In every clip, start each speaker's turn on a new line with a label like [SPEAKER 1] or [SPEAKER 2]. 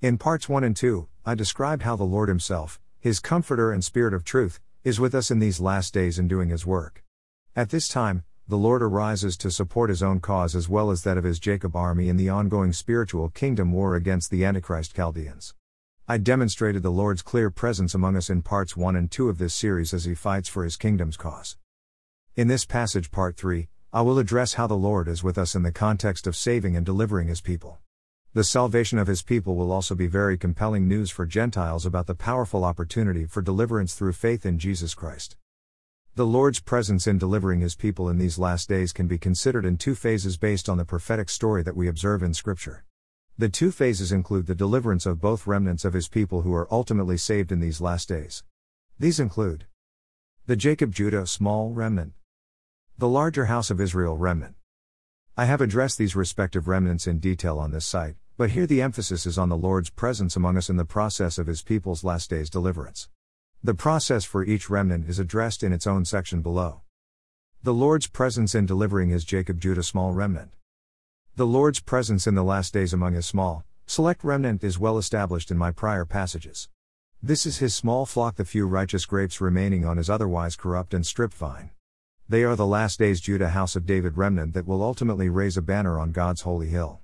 [SPEAKER 1] In parts 1 and 2, I described how the Lord Himself, His Comforter and Spirit of truth, is with us in these last days in doing His work. At this time, the Lord arises to support His own cause as well as that of His Jacob army in the ongoing spiritual kingdom war against the Antichrist Chaldeans. I demonstrated the Lord's clear presence among us in parts 1 and 2 of this series as He fights for His kingdom's cause. In this passage, part 3, I will address how the Lord is with us in the context of saving and delivering his people. The salvation of his people will also be very compelling news for Gentiles about the powerful opportunity for deliverance through faith in Jesus Christ. The Lord's presence in delivering his people in these last days can be considered in two phases based on the prophetic story that we observe in Scripture. The two phases include the deliverance of both remnants of his people who are ultimately saved in these last days. These include the Jacob Judah small remnant, the larger house of Israel remnant. I have addressed these respective remnants in detail on this site, but here the emphasis is on the Lord's presence among us in the process of his people's last days deliverance. The process for each remnant is addressed in its own section below. The Lord's presence in delivering his Jacob Judah small remnant. The Lord's presence in the last days among his small, select remnant is well established in my prior passages. This is his small flock, the few righteous grapes remaining on his otherwise corrupt and stripped vine. They are the last days Judah house of David remnant that will ultimately raise a banner on God's holy hill.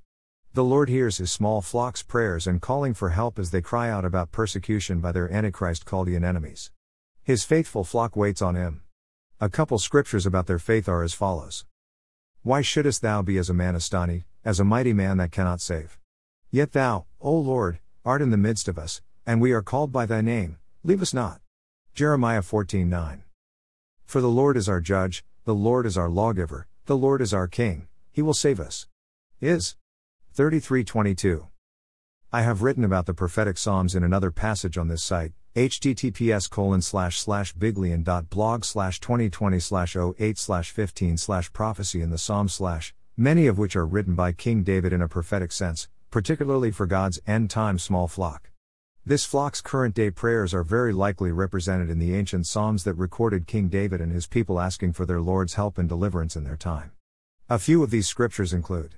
[SPEAKER 1] The Lord hears his small flock's prayers and calling for help as they cry out about persecution by their Antichrist Chaldean enemies. His faithful flock waits on him. A couple scriptures about their faith are as follows Why shouldest thou be as a man astonished, as a mighty man that cannot save? Yet thou, O Lord, art in the midst of us, and we are called by thy name, leave us not. Jeremiah 14 9. For the Lord is our judge, the Lord is our lawgiver, the Lord is our king, he will save us. Is 3322. I have written about the prophetic psalms in another passage on this site, https colon slash slash biglion.blog slash 2020 slash 08 slash 15 slash prophecy in the psalm slash, many of which are written by King David in a prophetic sense, particularly for God's end time small flock. This flock's current day prayers are very likely represented in the ancient Psalms that recorded King David and his people asking for their Lord's help and deliverance in their time. A few of these scriptures include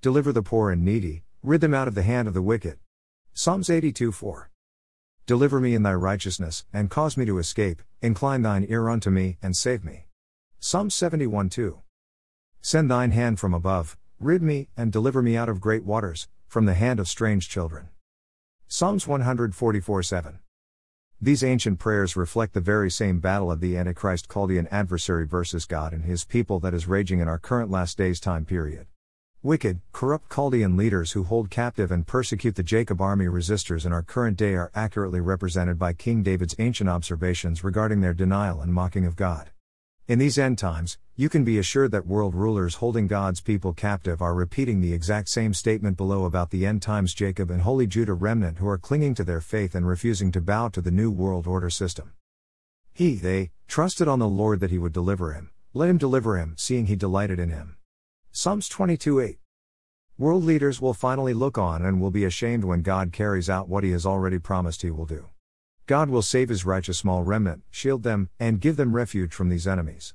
[SPEAKER 1] Deliver the poor and needy, rid them out of the hand of the wicked. Psalms 82 4. Deliver me in thy righteousness, and cause me to escape, incline thine ear unto me, and save me. Psalm 71 2. Send thine hand from above, rid me, and deliver me out of great waters, from the hand of strange children. Psalms 144 7. These ancient prayers reflect the very same battle of the Antichrist Chaldean adversary versus God and his people that is raging in our current last days time period. Wicked, corrupt Chaldean leaders who hold captive and persecute the Jacob army resistors in our current day are accurately represented by King David's ancient observations regarding their denial and mocking of God. In these end times, you can be assured that world rulers holding God's people captive are repeating the exact same statement below about the end times Jacob and Holy Judah remnant who are clinging to their faith and refusing to bow to the new world order system. He, they, trusted on the Lord that he would deliver him, let him deliver him, seeing he delighted in him. Psalms 22 8. World leaders will finally look on and will be ashamed when God carries out what he has already promised he will do. God will save his righteous small remnant, shield them, and give them refuge from these enemies.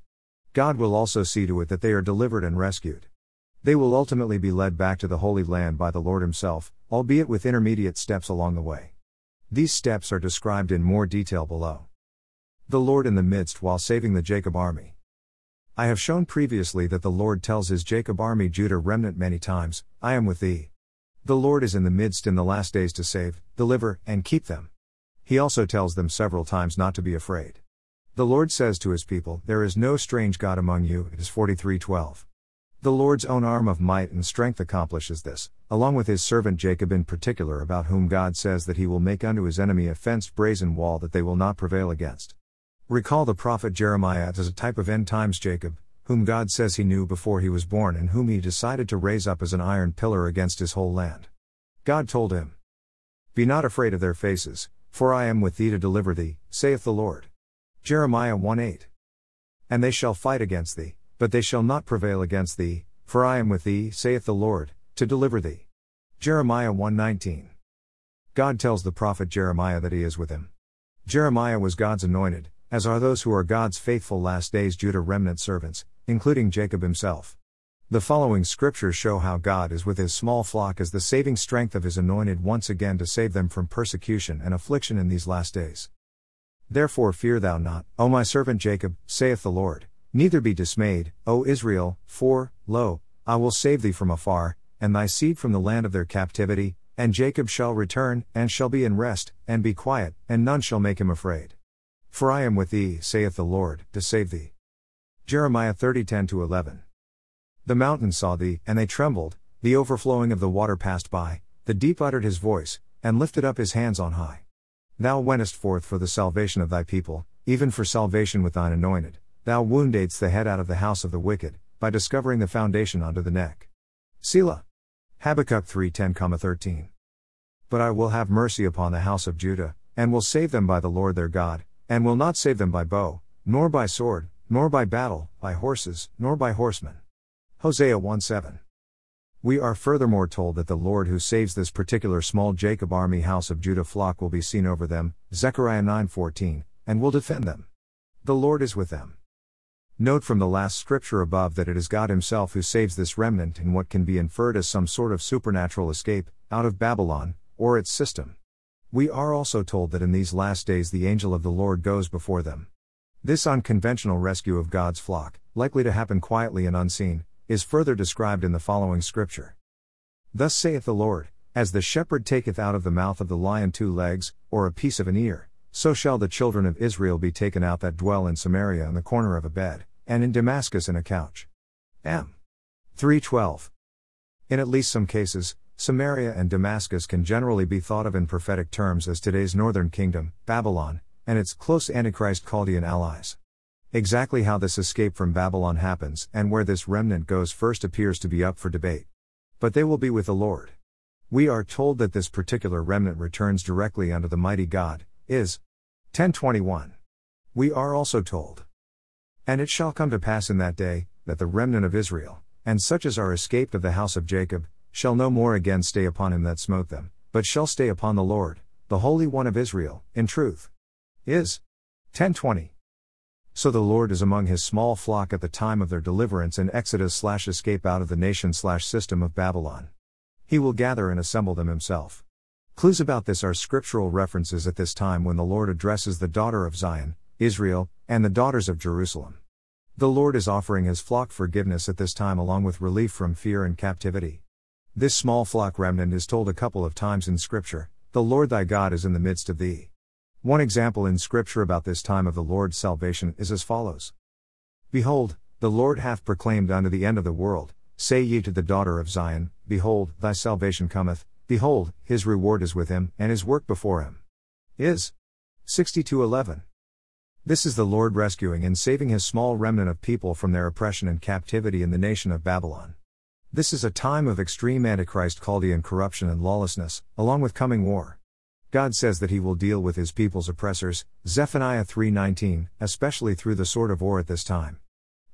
[SPEAKER 1] God will also see to it that they are delivered and rescued. They will ultimately be led back to the Holy Land by the Lord Himself, albeit with intermediate steps along the way. These steps are described in more detail below. The Lord in the midst while saving the Jacob army. I have shown previously that the Lord tells his Jacob army Judah remnant many times, I am with thee. The Lord is in the midst in the last days to save, deliver, and keep them. He also tells them several times not to be afraid. The Lord says to his people, There is no strange God among you, it is 43:12. The Lord's own arm of might and strength accomplishes this, along with his servant Jacob in particular, about whom God says that he will make unto his enemy a fenced brazen wall that they will not prevail against. Recall the prophet Jeremiah as a type of end times Jacob, whom God says he knew before he was born and whom he decided to raise up as an iron pillar against his whole land. God told him, Be not afraid of their faces, for I am with thee to deliver thee, saith the Lord. Jeremiah 1 8. And they shall fight against thee, but they shall not prevail against thee, for I am with thee, saith the Lord, to deliver thee. Jeremiah 1 19. God tells the prophet Jeremiah that he is with him. Jeremiah was God's anointed, as are those who are God's faithful last days Judah remnant servants, including Jacob himself. The following scriptures show how God is with his small flock as the saving strength of his anointed once again to save them from persecution and affliction in these last days. Therefore fear thou not, O my servant Jacob, saith the Lord, neither be dismayed, O Israel, for, lo, I will save thee from afar, and thy seed from the land of their captivity, and Jacob shall return, and shall be in rest, and be quiet, and none shall make him afraid. For I am with thee, saith the Lord, to save thee. Jeremiah 30 10 11. The mountains saw thee, and they trembled, the overflowing of the water passed by, the deep uttered his voice, and lifted up his hands on high. Thou wentest forth for the salvation of thy people, even for salvation with thine anointed. Thou woundedst the head out of the house of the wicked, by discovering the foundation under the neck. Selah. Habakkuk 3 10 13. But I will have mercy upon the house of Judah, and will save them by the Lord their God, and will not save them by bow, nor by sword, nor by battle, by horses, nor by horsemen. Hosea 1 7. We are furthermore told that the Lord who saves this particular small Jacob army house of Judah flock will be seen over them, Zechariah 9:14, and will defend them. The Lord is with them. Note from the last scripture above that it is God himself who saves this remnant in what can be inferred as some sort of supernatural escape out of Babylon or its system. We are also told that in these last days the angel of the Lord goes before them. This unconventional rescue of God's flock, likely to happen quietly and unseen, is further described in the following scripture. Thus saith the Lord, As the shepherd taketh out of the mouth of the lion two legs, or a piece of an ear, so shall the children of Israel be taken out that dwell in Samaria in the corner of a bed, and in Damascus in a couch. M. 312. In at least some cases, Samaria and Damascus can generally be thought of in prophetic terms as today's northern kingdom, Babylon, and its close Antichrist Chaldean allies. Exactly how this escape from Babylon happens and where this remnant goes first appears to be up for debate. But they will be with the Lord. We are told that this particular remnant returns directly unto the mighty God, is 1021. We are also told, And it shall come to pass in that day, that the remnant of Israel, and such as are escaped of the house of Jacob, shall no more again stay upon him that smote them, but shall stay upon the Lord, the Holy One of Israel, in truth. Is 1020. So the Lord is among his small flock at the time of their deliverance and exodus slash escape out of the nation slash system of Babylon. He will gather and assemble them himself. Clues about this are scriptural references at this time when the Lord addresses the daughter of Zion, Israel, and the daughters of Jerusalem. The Lord is offering his flock forgiveness at this time along with relief from fear and captivity. This small flock remnant is told a couple of times in Scripture The Lord thy God is in the midst of thee. One example in Scripture about this time of the Lord's salvation is as follows Behold, the Lord hath proclaimed unto the end of the world, say ye to the daughter of Zion, Behold, thy salvation cometh, behold, his reward is with him, and his work before him. Is 62:11. This is the Lord rescuing and saving his small remnant of people from their oppression and captivity in the nation of Babylon. This is a time of extreme Antichrist Chaldean corruption and lawlessness, along with coming war. God says that he will deal with his people's oppressors, Zephaniah 3:19, especially through the sword of war at this time.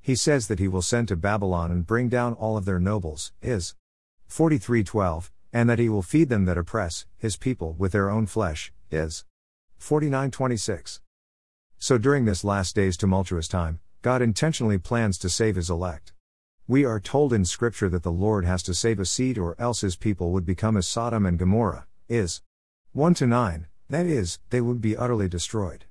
[SPEAKER 1] He says that he will send to Babylon and bring down all of their nobles, is 43:12, and that he will feed them that oppress his people with their own flesh, is 49:26. So during this last day's tumultuous time, God intentionally plans to save his elect. We are told in scripture that the Lord has to save a seed or else his people would become as Sodom and Gomorrah, is 1 to 9, that is, they would be utterly destroyed.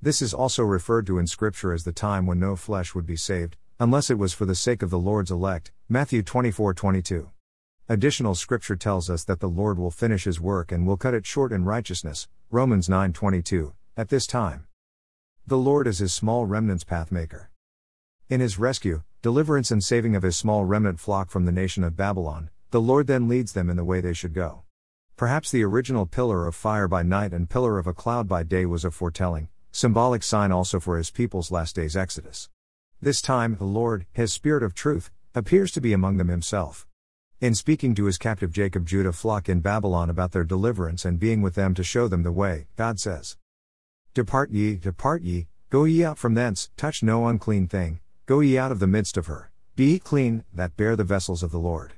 [SPEAKER 1] This is also referred to in Scripture as the time when no flesh would be saved, unless it was for the sake of the Lord's elect. Matthew 24 22. Additional Scripture tells us that the Lord will finish His work and will cut it short in righteousness. Romans 9 22. At this time, the Lord is His small remnant's pathmaker. In His rescue, deliverance, and saving of His small remnant flock from the nation of Babylon, the Lord then leads them in the way they should go. Perhaps the original pillar of fire by night and pillar of a cloud by day was a foretelling, symbolic sign also for his people's last days exodus. This time, the Lord, his Spirit of truth, appears to be among them himself. In speaking to his captive Jacob Judah flock in Babylon about their deliverance and being with them to show them the way, God says, Depart ye, depart ye, go ye out from thence, touch no unclean thing, go ye out of the midst of her, be ye clean, that bear the vessels of the Lord.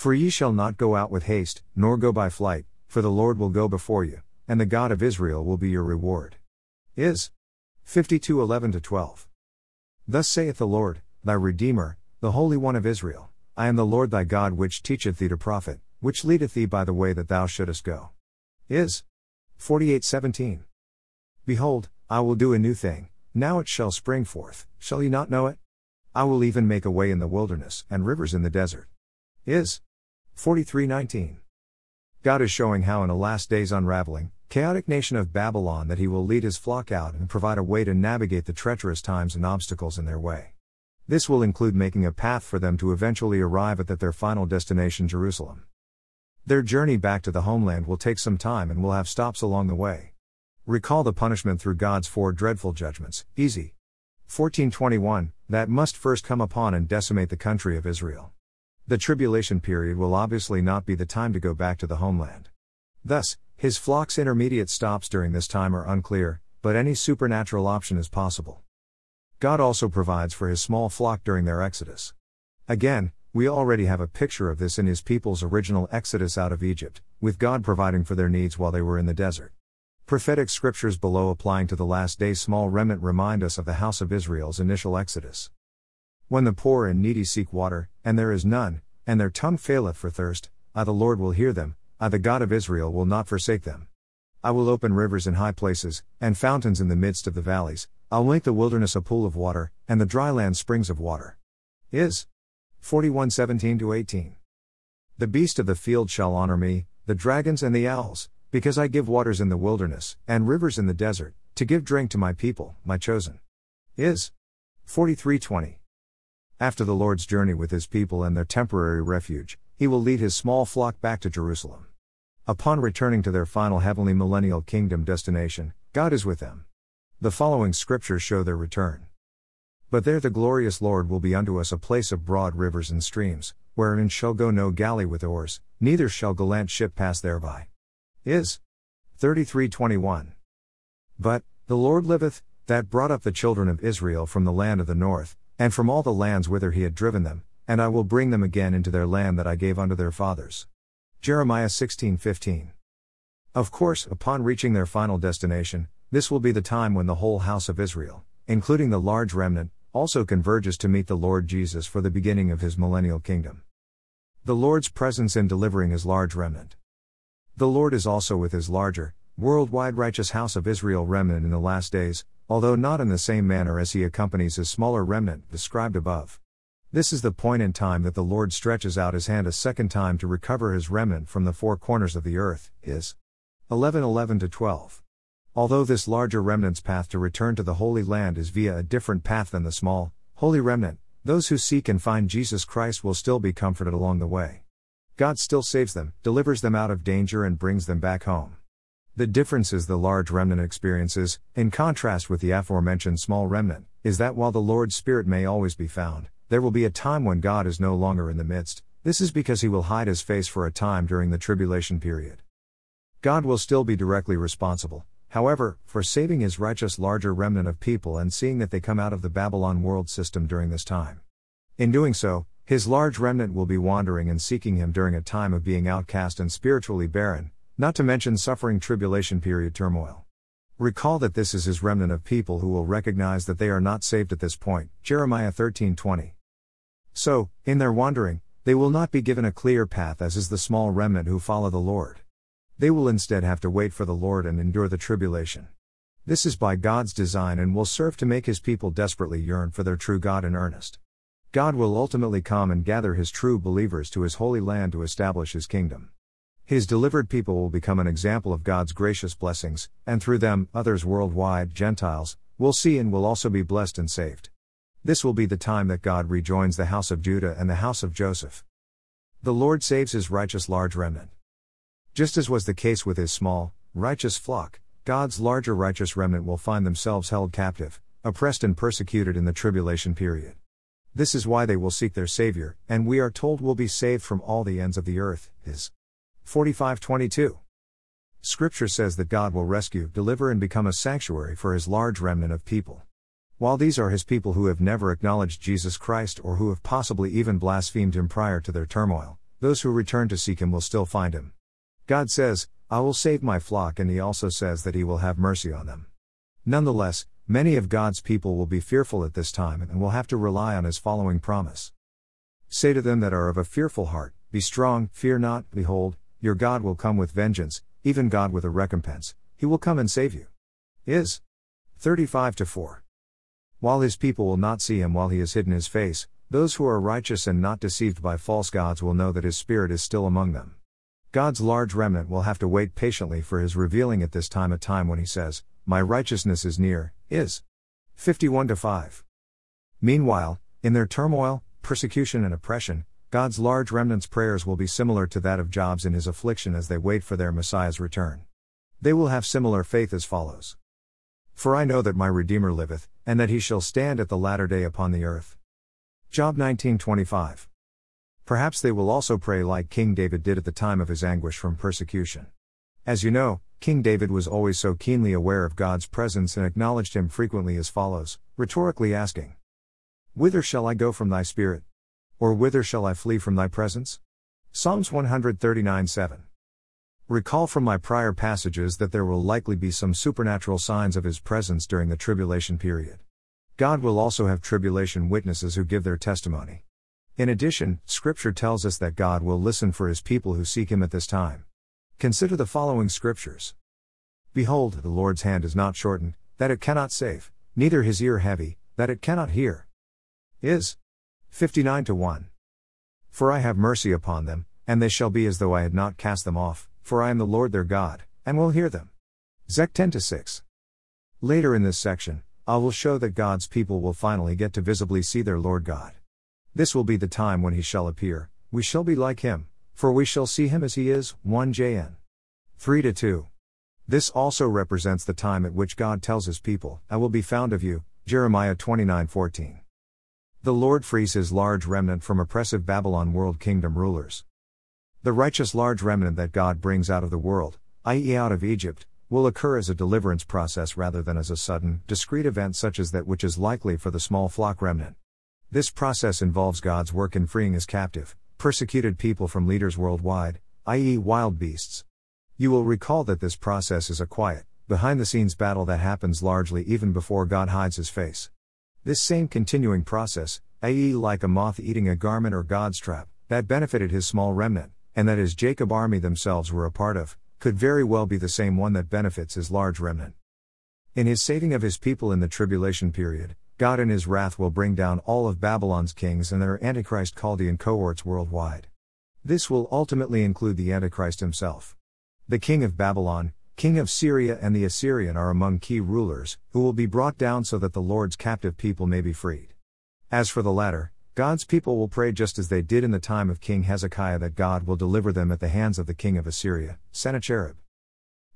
[SPEAKER 1] For ye shall not go out with haste, nor go by flight, for the Lord will go before you, and the God of Israel will be your reward. Is 52 11 12. Thus saith the Lord, thy Redeemer, the Holy One of Israel I am the Lord thy God which teacheth thee to profit, which leadeth thee by the way that thou shouldest go. Is 48:17. Behold, I will do a new thing, now it shall spring forth, shall ye not know it? I will even make a way in the wilderness and rivers in the desert. Is 43:19. God is showing how in a last days unraveling, chaotic nation of Babylon that he will lead his flock out and provide a way to navigate the treacherous times and obstacles in their way. This will include making a path for them to eventually arrive at their final destination, Jerusalem. Their journey back to the homeland will take some time and will have stops along the way. Recall the punishment through God's four dreadful judgments, easy. 1421, that must first come upon and decimate the country of Israel. The tribulation period will obviously not be the time to go back to the homeland. Thus, his flock's intermediate stops during this time are unclear, but any supernatural option is possible. God also provides for his small flock during their exodus. Again, we already have a picture of this in his people's original exodus out of Egypt, with God providing for their needs while they were in the desert. Prophetic scriptures below applying to the last days small remnant remind us of the house of Israel's initial exodus. When the poor and needy seek water, and there is none, and their tongue faileth for thirst, I the Lord will hear them, I the God of Israel will not forsake them. I will open rivers in high places, and fountains in the midst of the valleys, I'll make the wilderness a pool of water, and the dry land springs of water. Is 41:17 18. The beast of the field shall honor me, the dragons and the owls, because I give waters in the wilderness, and rivers in the desert, to give drink to my people, my chosen. Is 43:20. After the Lord's journey with his people and their temporary refuge, he will lead his small flock back to Jerusalem. Upon returning to their final heavenly millennial kingdom destination, God is with them. The following scriptures show their return. But there the glorious Lord will be unto us a place of broad rivers and streams, wherein shall go no galley with oars, neither shall gallant ship pass thereby. Is 33:21. But the Lord liveth, that brought up the children of Israel from the land of the north, and from all the lands whither he had driven them, and I will bring them again into their land that I gave unto their fathers. Jeremiah 16:15. Of course, upon reaching their final destination, this will be the time when the whole house of Israel, including the large remnant, also converges to meet the Lord Jesus for the beginning of his millennial kingdom. The Lord's presence in delivering his large remnant. The Lord is also with his larger, worldwide righteous house of Israel remnant in the last days, although not in the same manner as he accompanies his smaller remnant described above. This is the point in time that the Lord stretches out his hand a second time to recover his remnant from the four corners of the earth, is 11 11 12. Although this larger remnant's path to return to the Holy Land is via a different path than the small, holy remnant, those who seek and find Jesus Christ will still be comforted along the way. God still saves them, delivers them out of danger, and brings them back home. The difference is the large remnant experiences, in contrast with the aforementioned small remnant, is that while the Lord's Spirit may always be found, there will be a time when God is no longer in the midst, this is because he will hide his face for a time during the tribulation period. God will still be directly responsible, however, for saving his righteous larger remnant of people and seeing that they come out of the Babylon world system during this time. In doing so, his large remnant will be wandering and seeking him during a time of being outcast and spiritually barren, not to mention suffering tribulation period turmoil. Recall that this is his remnant of people who will recognize that they are not saved at this point. Jeremiah 13:20. So, in their wandering, they will not be given a clear path as is the small remnant who follow the Lord. They will instead have to wait for the Lord and endure the tribulation. This is by God's design and will serve to make his people desperately yearn for their true God in earnest. God will ultimately come and gather his true believers to his holy land to establish his kingdom. His delivered people will become an example of God's gracious blessings, and through them, others worldwide, Gentiles, will see and will also be blessed and saved. This will be the time that God rejoins the house of Judah and the house of Joseph. The Lord saves his righteous large remnant. Just as was the case with his small, righteous flock, God's larger righteous remnant will find themselves held captive, oppressed and persecuted in the tribulation period. This is why they will seek their Savior, and we are told will be saved from all the ends of the earth. Is 45:22. Scripture says that God will rescue, deliver and become a sanctuary for his large remnant of people. While these are his people who have never acknowledged Jesus Christ or who have possibly even blasphemed him prior to their turmoil, those who return to seek him will still find him. God says, I will save my flock, and He also says that He will have mercy on them. Nonetheless, many of God's people will be fearful at this time and will have to rely on His following promise. Say to them that are of a fearful heart, Be strong, fear not, behold, your God will come with vengeance, even God with a recompense, he will come and save you. Is 35 4. While his people will not see him while he has hidden his face, those who are righteous and not deceived by false gods will know that his spirit is still among them. God's large remnant will have to wait patiently for his revealing at this time a time when he says, My righteousness is near, is 51 5. Meanwhile, in their turmoil, persecution, and oppression, God's large remnant's prayers will be similar to that of Job's in his affliction as they wait for their Messiah's return. They will have similar faith as follows For I know that my Redeemer liveth, and that he shall stand at the latter day upon the earth. Job 19:25. Perhaps they will also pray like King David did at the time of his anguish from persecution. As you know, King David was always so keenly aware of God's presence and acknowledged him frequently as follows, rhetorically asking, Whither shall I go from thy spirit? Or whither shall I flee from thy presence? Psalms 139 7. Recall from my prior passages that there will likely be some supernatural signs of his presence during the tribulation period. God will also have tribulation witnesses who give their testimony. In addition, Scripture tells us that God will listen for his people who seek him at this time. Consider the following scriptures Behold, the Lord's hand is not shortened, that it cannot save, neither his ear heavy, that it cannot hear. Is 59 to 1. For I have mercy upon them, and they shall be as though I had not cast them off, for I am the Lord their God, and will hear them. Zech 10 to 6. Later in this section, I will show that God's people will finally get to visibly see their Lord God. This will be the time when he shall appear, we shall be like him, for we shall see him as he is. 1 JN. 3 to 2. This also represents the time at which God tells his people, I will be found of you. Jeremiah 29:14. The Lord frees his large remnant from oppressive Babylon world kingdom rulers. The righteous large remnant that God brings out of the world, i.e., out of Egypt, will occur as a deliverance process rather than as a sudden, discrete event such as that which is likely for the small flock remnant. This process involves God's work in freeing his captive, persecuted people from leaders worldwide, i.e., wild beasts. You will recall that this process is a quiet, behind the scenes battle that happens largely even before God hides his face. This same continuing process, i.e., like a moth eating a garment or God's trap, that benefited his small remnant, and that his Jacob army themselves were a part of, could very well be the same one that benefits his large remnant. In his saving of his people in the tribulation period, God in his wrath will bring down all of Babylon's kings and their Antichrist Chaldean cohorts worldwide. This will ultimately include the Antichrist himself. The king of Babylon, king of Syria, and the Assyrian are among key rulers, who will be brought down so that the Lord's captive people may be freed. As for the latter, God's people will pray just as they did in the time of King Hezekiah that God will deliver them at the hands of the king of Assyria, Sennacherib.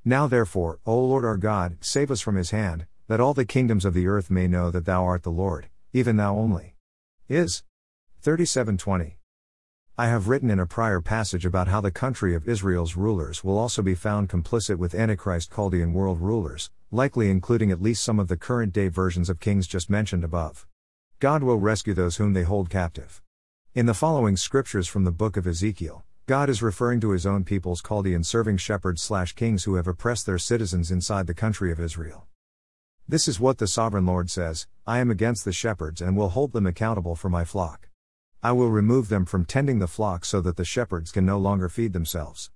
[SPEAKER 1] Now therefore, O Lord our God, save us from his hand, that all the kingdoms of the earth may know that thou art the Lord, even thou only. Is 3720. I have written in a prior passage about how the country of Israel's rulers will also be found complicit with Antichrist Chaldean world rulers, likely including at least some of the current day versions of kings just mentioned above. God will rescue those whom they hold captive. In the following scriptures from the book of Ezekiel, God is referring to his own people's Chaldean serving shepherds slash kings who have oppressed their citizens inside the country of Israel. This is what the sovereign Lord says I am against the shepherds and will hold them accountable for my flock. I will remove them from tending the flock so that the shepherds can no longer feed themselves.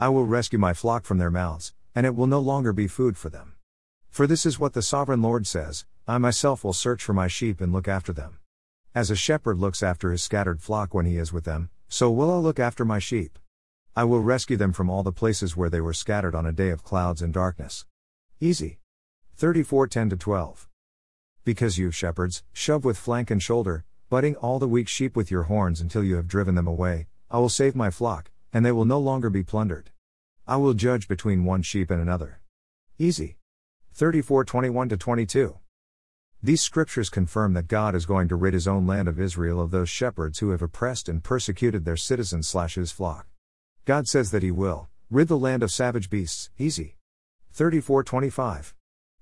[SPEAKER 1] I will rescue my flock from their mouths, and it will no longer be food for them. For this is what the sovereign Lord says I myself will search for my sheep and look after them. As a shepherd looks after his scattered flock when he is with them, so will I look after my sheep. I will rescue them from all the places where they were scattered on a day of clouds and darkness. Easy. 34 10 12. Because you, shepherds, shove with flank and shoulder, butting all the weak sheep with your horns until you have driven them away, I will save my flock, and they will no longer be plundered. I will judge between one sheep and another. Easy. 34 21 22. These scriptures confirm that God is going to rid his own land of Israel of those shepherds who have oppressed and persecuted their citizens slash his flock. God says that he will rid the land of savage beasts. Easy. 34 25.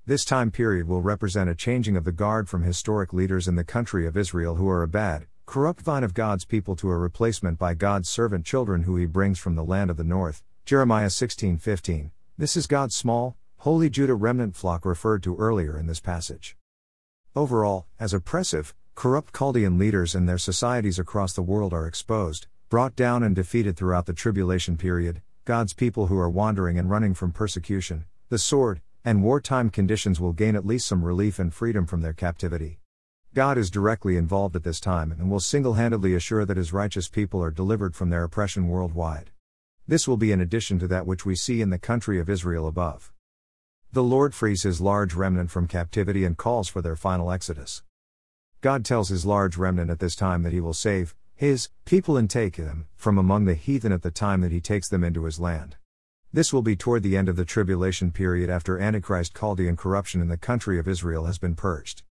[SPEAKER 1] This time period will represent a changing of the guard from historic leaders in the country of Israel who are a bad, corrupt vine of God's people to a replacement by God's servant children who he brings from the land of the north. Jeremiah 16:15. This is God's small, holy Judah remnant flock referred to earlier in this passage. Overall, as oppressive, Corrupt Chaldean leaders and their societies across the world are exposed, brought down, and defeated throughout the tribulation period. God's people who are wandering and running from persecution, the sword, and wartime conditions will gain at least some relief and freedom from their captivity. God is directly involved at this time and will single handedly assure that his righteous people are delivered from their oppression worldwide. This will be in addition to that which we see in the country of Israel above. The Lord frees his large remnant from captivity and calls for their final exodus. God tells his large remnant at this time that he will save his people and take them from among the heathen at the time that he takes them into his land. This will be toward the end of the tribulation period after Antichrist Chaldean corruption in the country of Israel has been purged.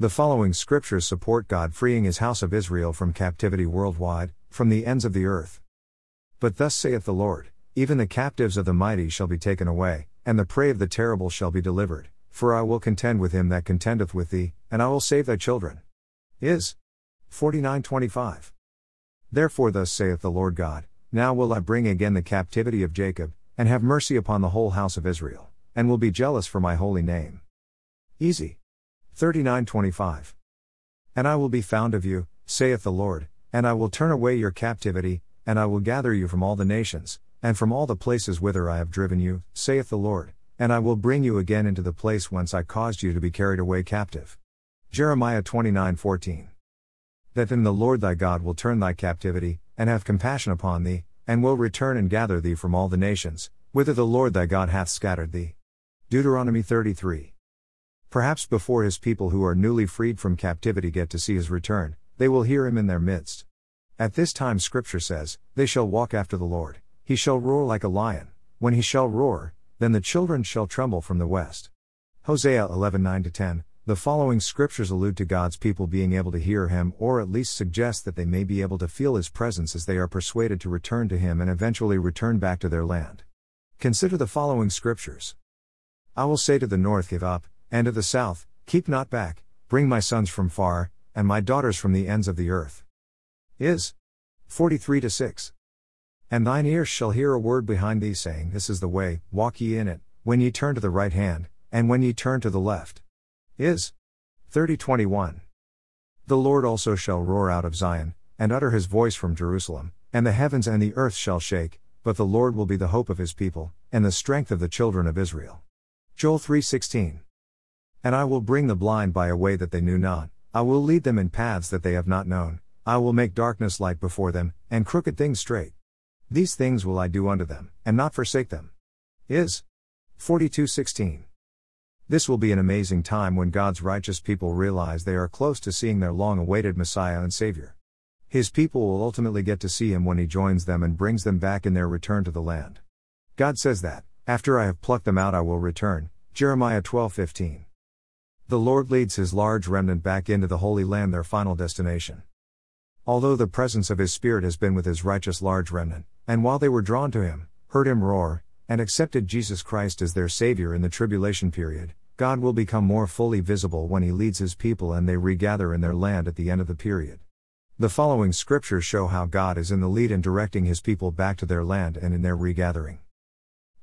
[SPEAKER 1] The following scriptures support God freeing his house of Israel from captivity worldwide, from the ends of the earth. But thus saith the Lord Even the captives of the mighty shall be taken away, and the prey of the terrible shall be delivered, for I will contend with him that contendeth with thee, and I will save thy children. Is 4925. Therefore, thus saith the Lord God Now will I bring again the captivity of Jacob, and have mercy upon the whole house of Israel, and will be jealous for my holy name. Easy. 3925. And I will be found of you, saith the Lord, and I will turn away your captivity, and I will gather you from all the nations, and from all the places whither I have driven you, saith the Lord, and I will bring you again into the place whence I caused you to be carried away captive. Jeremiah 29:14. That then the Lord thy God will turn thy captivity, and have compassion upon thee, and will return and gather thee from all the nations, whither the Lord thy God hath scattered thee. Deuteronomy 33. Perhaps before his people who are newly freed from captivity get to see his return, they will hear him in their midst. At this time, Scripture says, They shall walk after the Lord. He shall roar like a lion. When he shall roar, then the children shall tremble from the west. Hosea 11 9 10. The following scriptures allude to God's people being able to hear him, or at least suggest that they may be able to feel his presence as they are persuaded to return to him and eventually return back to their land. Consider the following scriptures I will say to the north, Give up, and to the south, Keep not back, bring my sons from far, and my daughters from the ends of the earth. Is 43 to 6. And thine ears shall hear a word behind thee saying, This is the way, walk ye in it, when ye turn to the right hand, and when ye turn to the left. Is 3021. The Lord also shall roar out of Zion, and utter his voice from Jerusalem, and the heavens and the earth shall shake, but the Lord will be the hope of his people, and the strength of the children of Israel. Joel 3:16. And I will bring the blind by a way that they knew not, I will lead them in paths that they have not known. I will make darkness light before them, and crooked things straight. These things will I do unto them, and not forsake them. Is 42:16. This will be an amazing time when God's righteous people realize they are close to seeing their long awaited Messiah and Savior. His people will ultimately get to see him when he joins them and brings them back in their return to the land. God says that, after I have plucked them out I will return. Jeremiah 12:15. The Lord leads his large remnant back into the Holy Land, their final destination. Although the presence of his Spirit has been with his righteous large remnant, and while they were drawn to him, heard him roar, and accepted Jesus Christ as their Savior in the tribulation period, God will become more fully visible when he leads his people and they regather in their land at the end of the period. The following scriptures show how God is in the lead in directing his people back to their land and in their regathering.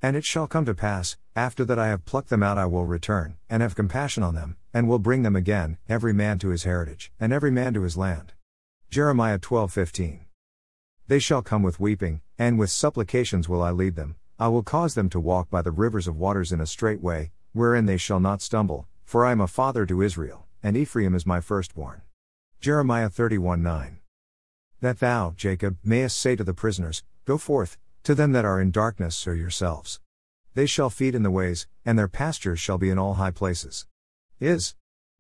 [SPEAKER 1] And it shall come to pass, after that I have plucked them out, I will return, and have compassion on them, and will bring them again, every man to his heritage, and every man to his land. Jeremiah 12:15. They shall come with weeping, and with supplications will I lead them. I will cause them to walk by the rivers of waters in a straight way, wherein they shall not stumble, for I am a father to Israel, and Ephraim is my firstborn. Jeremiah 31:9. That thou, Jacob, mayest say to the prisoners, Go forth, to them that are in darkness, so yourselves. They shall feed in the ways, and their pastures shall be in all high places. Is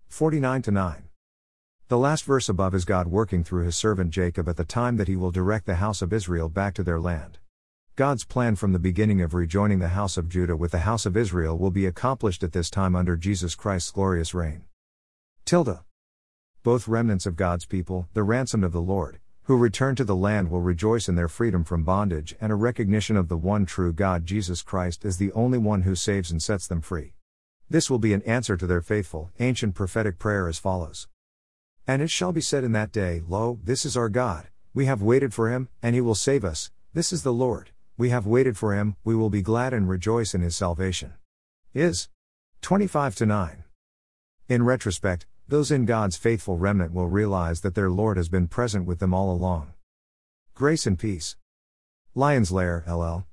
[SPEAKER 1] 49 9. The last verse above is God working through his servant Jacob at the time that he will direct the house of Israel back to their land. God's plan from the beginning of rejoining the house of Judah with the house of Israel will be accomplished at this time under Jesus Christ's glorious reign. Tilda. Both remnants of God's people, the ransomed of the Lord, who return to the land will rejoice in their freedom from bondage and a recognition of the one true God Jesus Christ as the only one who saves and sets them free. This will be an answer to their faithful, ancient prophetic prayer as follows. And it shall be said in that day, Lo, this is our God, we have waited for him, and he will save us, this is the Lord, we have waited for him, we will be glad and rejoice in his salvation. Is 25 9. In retrospect, those in God's faithful remnant will realize that their Lord has been present with them all along. Grace and peace. Lions Lair, LL.